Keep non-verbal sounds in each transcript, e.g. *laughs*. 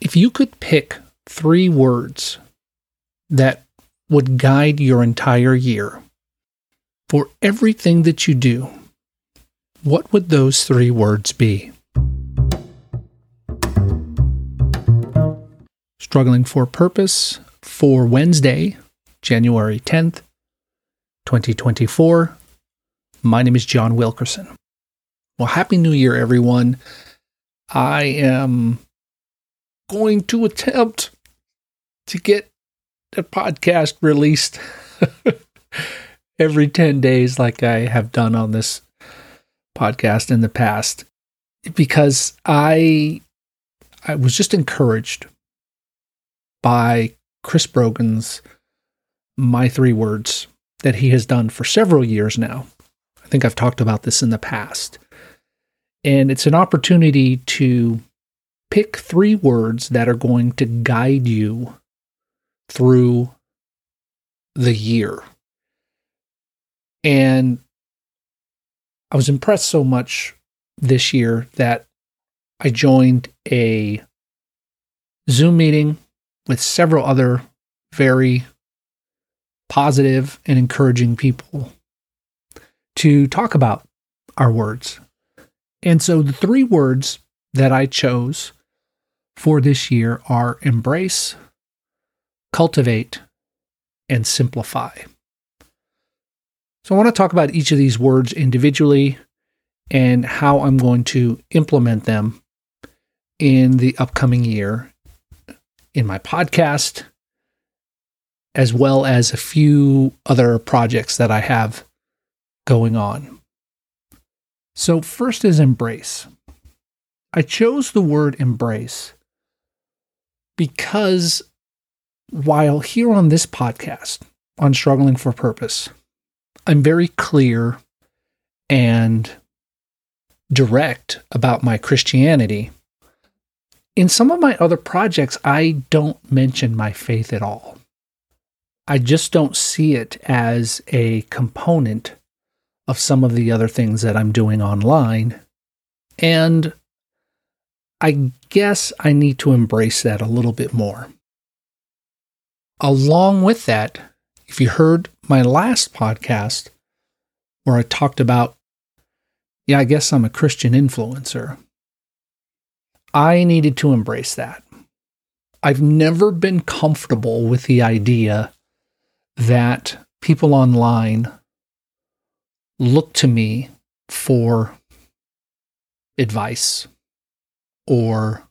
If you could pick three words that would guide your entire year for everything that you do, what would those three words be? Struggling for Purpose for Wednesday, January 10th, 2024. My name is John Wilkerson. Well, Happy New Year, everyone. I am going to attempt to get a podcast released *laughs* every 10 days, like I have done on this podcast in the past, because I I was just encouraged by Chris Brogan's My Three Words that he has done for several years now. I think I've talked about this in the past. And it's an opportunity to pick three words that are going to guide you through the year. And I was impressed so much this year that I joined a Zoom meeting with several other very positive and encouraging people to talk about our words. And so the three words that I chose for this year are embrace, cultivate, and simplify. So I want to talk about each of these words individually and how I'm going to implement them in the upcoming year in my podcast, as well as a few other projects that I have going on. So, first is embrace. I chose the word embrace because while here on this podcast, on Struggling for Purpose, I'm very clear and direct about my Christianity. In some of my other projects, I don't mention my faith at all. I just don't see it as a component of some of the other things that I'm doing online. And I guess I need to embrace that a little bit more. Along with that, if you heard my last podcast where I talked about, yeah, I guess I'm a Christian influencer, I needed to embrace that. I've never been comfortable with the idea that people online look to me for advice or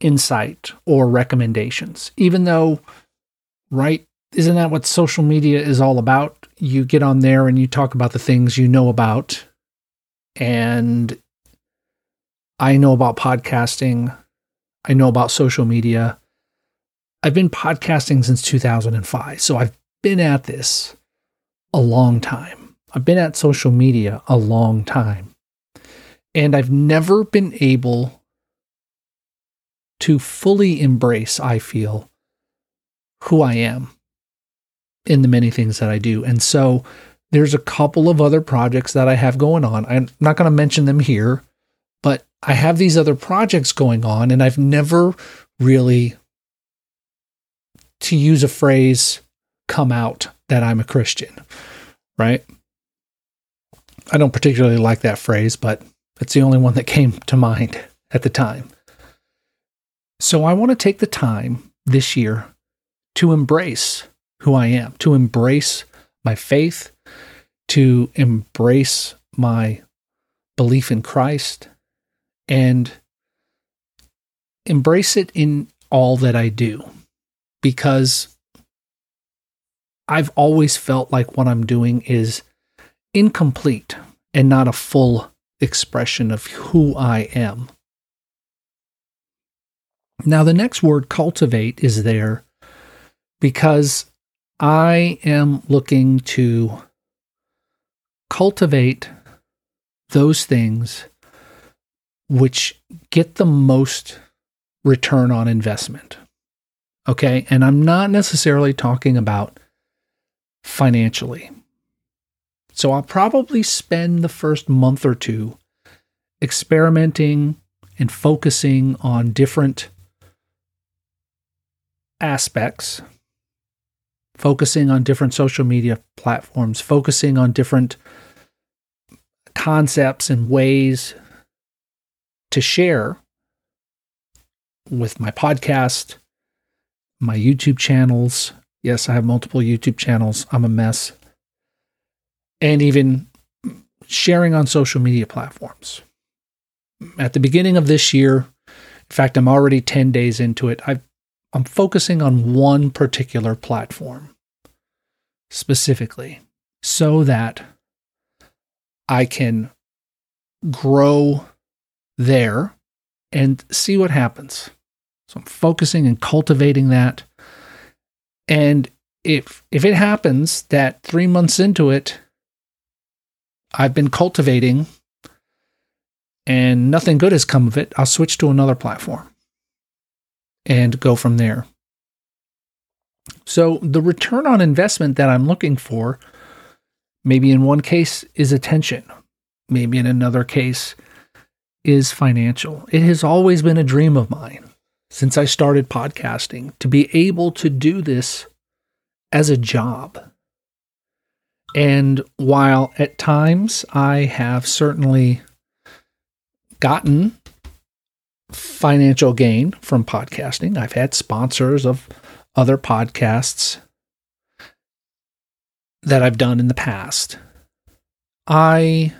insight or recommendations, even though, right? Isn't that what social media is all about? You get on there and you talk about the things you know about. And I know about podcasting. I know about social media. I've been podcasting since 2005. So I've been at this a long time. I've been at social media a long time. And I've never been able to fully embrace, I feel, who I am in the many things that I do. And so there's a couple of other projects that I have going on. I'm not going to mention them here, but I have these other projects going on, and I've never really, to use a phrase, come out that I'm a Christian, right? I don't particularly like that phrase, but it's the only one that came to mind at the time. So I want to take the time this year to embrace who I am, to embrace my faith, to embrace my belief in Christ, and embrace it in all that I do because I've always felt like what I'm doing is incomplete and not a full expression of who I am. Now, the next word, cultivate, is there because I am looking to cultivate those things which get the most return on investment. Okay. And I'm not necessarily talking about financially. So I'll probably spend the first month or two experimenting and focusing on different aspects, focusing on different social media platforms, focusing on different concepts and ways to share with my podcast, my YouTube channels. Yes, I have multiple YouTube channels. I'm a mess. And even sharing on social media platforms. At the beginning of this year, in fact, I'm already 10 days into it, i am focusing on one particular platform specifically so that I can grow there and see what happens. So I'm focusing and cultivating that. And if if it happens that 3 months into it I've been cultivating and nothing good has come of it, I'll switch to another platform and go from there. So the return on investment that I'm looking for maybe in one case is attention, maybe in another case is financial. It has always been a dream of mine since I started podcasting to be able to do this as a job. And while at times I have certainly gotten financial gain from podcasting, I've had sponsors of other podcasts that I've done in the past. I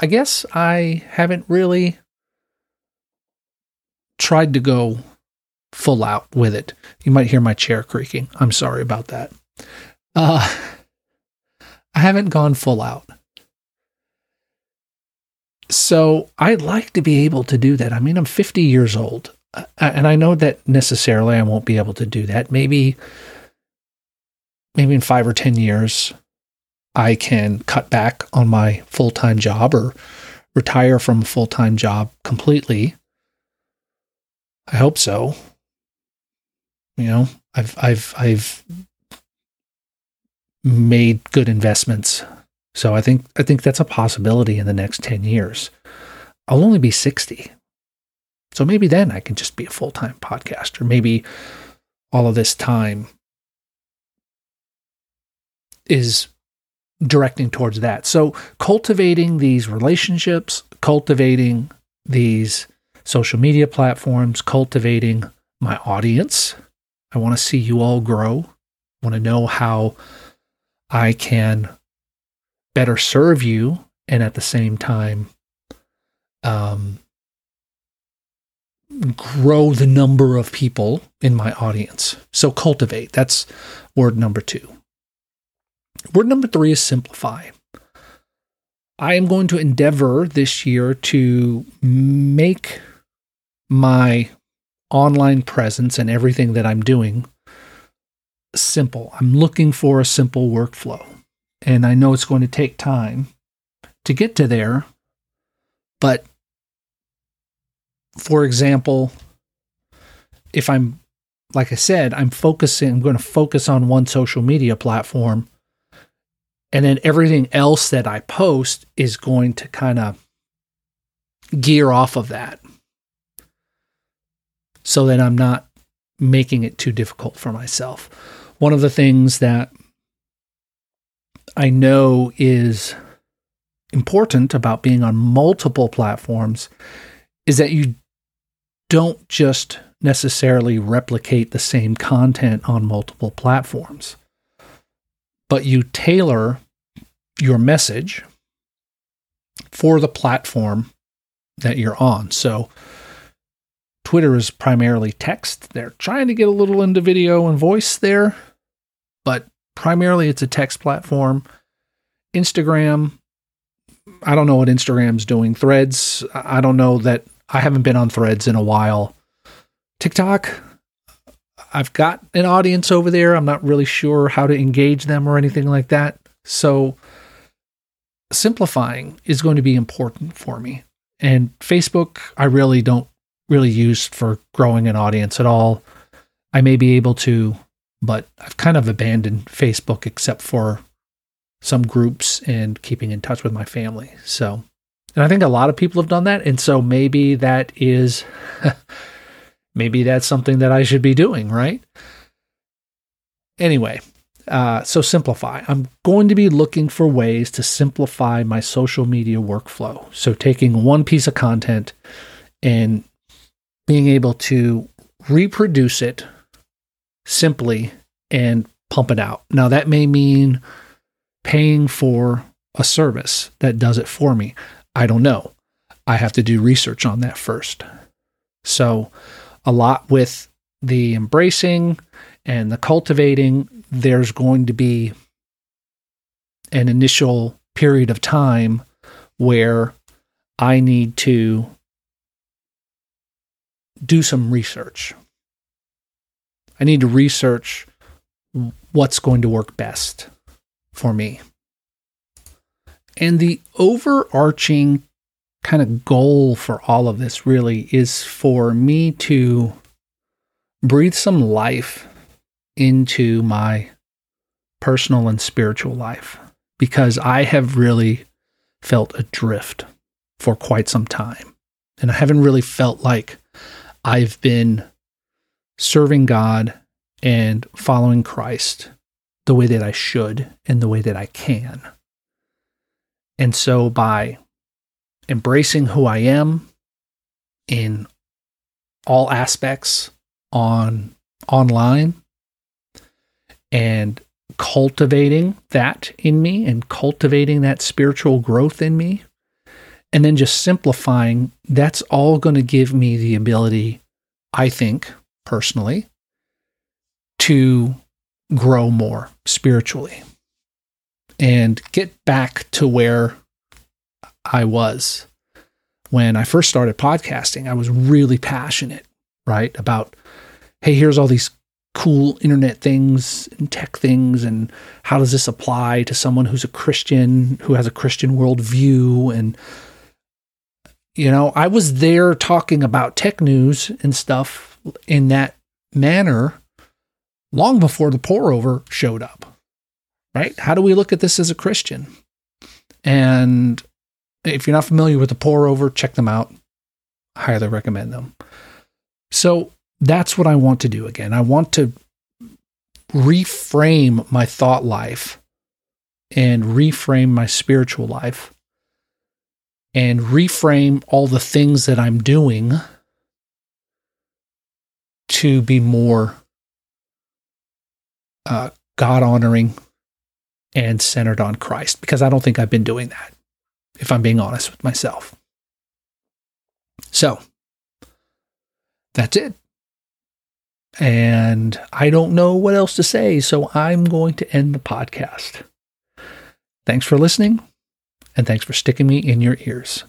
I guess I haven't really tried to go full out with it. You might hear my chair creaking. I'm sorry about that. Uh, I haven't gone full out. So I'd like to be able to do that. I mean, I'm 50 years old, uh, and I know that necessarily I won't be able to do that. Maybe, maybe in five or 10 years, I can cut back on my full time job or retire from a full time job completely. I hope so. You know, I've I've I've made good investments. So I think I think that's a possibility in the next 10 years. I'll only be 60. So maybe then I can just be a full-time podcaster. Maybe all of this time is directing towards that. So cultivating these relationships, cultivating these social media platforms, cultivating my audience. I want to see you all grow. I want to know how I can better serve you and at the same time um, grow the number of people in my audience. So cultivate. That's word number two. Word number three is simplify. I am going to endeavor this year to make my online presence and everything that I'm doing simple. I'm looking for a simple workflow. And I know it's going to take time to get to there. But for example, if I'm, like I said, I'm focusing, I'm going to focus on one social media platform. And then everything else that I post is going to kind of gear off of that so that I'm not making it too difficult for myself one of the things that I know is important about being on multiple platforms is that you don't just necessarily replicate the same content on multiple platforms, but you tailor your message for the platform that you're on. So, Twitter is primarily text. They're trying to get a little into video and voice there, but primarily it's a text platform. Instagram, I don't know what Instagram's doing. Threads, I don't know that I haven't been on Threads in a while. TikTok, I've got an audience over there. I'm not really sure how to engage them or anything like that. So simplifying is going to be important for me. And Facebook, I really don't really use for growing an audience at all. I may be able to but I've kind of abandoned Facebook except for some groups and keeping in touch with my family. So And I think a lot of people have done that. And so maybe that is, *laughs* maybe that's something that I should be doing, right? Anyway, uh, so simplify. I'm going to be looking for ways to simplify my social media workflow. So taking one piece of content and being able to reproduce it simply and pump it out. Now, that may mean paying for a service that does it for me. I don't know. I have to do research on that first. So, a lot with the embracing and the cultivating, there's going to be an initial period of time where I need to do some research. I need to research what's going to work best for me. And the overarching kind of goal for all of this really is for me to breathe some life into my personal and spiritual life because I have really felt adrift for quite some time. And I haven't really felt like I've been serving God and following Christ the way that I should and the way that I can. And so by embracing who I am in all aspects on online and cultivating that in me and cultivating that spiritual growth in me and then just simplifying that's all going to give me the ability I think personally to grow more spiritually and get back to where I was when I first started podcasting. I was really passionate, right? About, hey, here's all these cool internet things and tech things, and how does this apply to someone who's a Christian, who has a Christian worldview? And, you know, I was there talking about tech news and stuff in that manner long before the pour over showed up, right? How do we look at this as a Christian? And if you're not familiar with the pour over, check them out. I highly recommend them. So that's what I want to do again. I want to reframe my thought life and reframe my spiritual life and reframe all the things that I'm doing to be more uh, God honoring and centered on Christ because I don't think I've been doing that, if I'm being honest with myself. So that's it. And I don't know what else to say, so I'm going to end the podcast. Thanks for listening, and thanks for sticking me in your ears.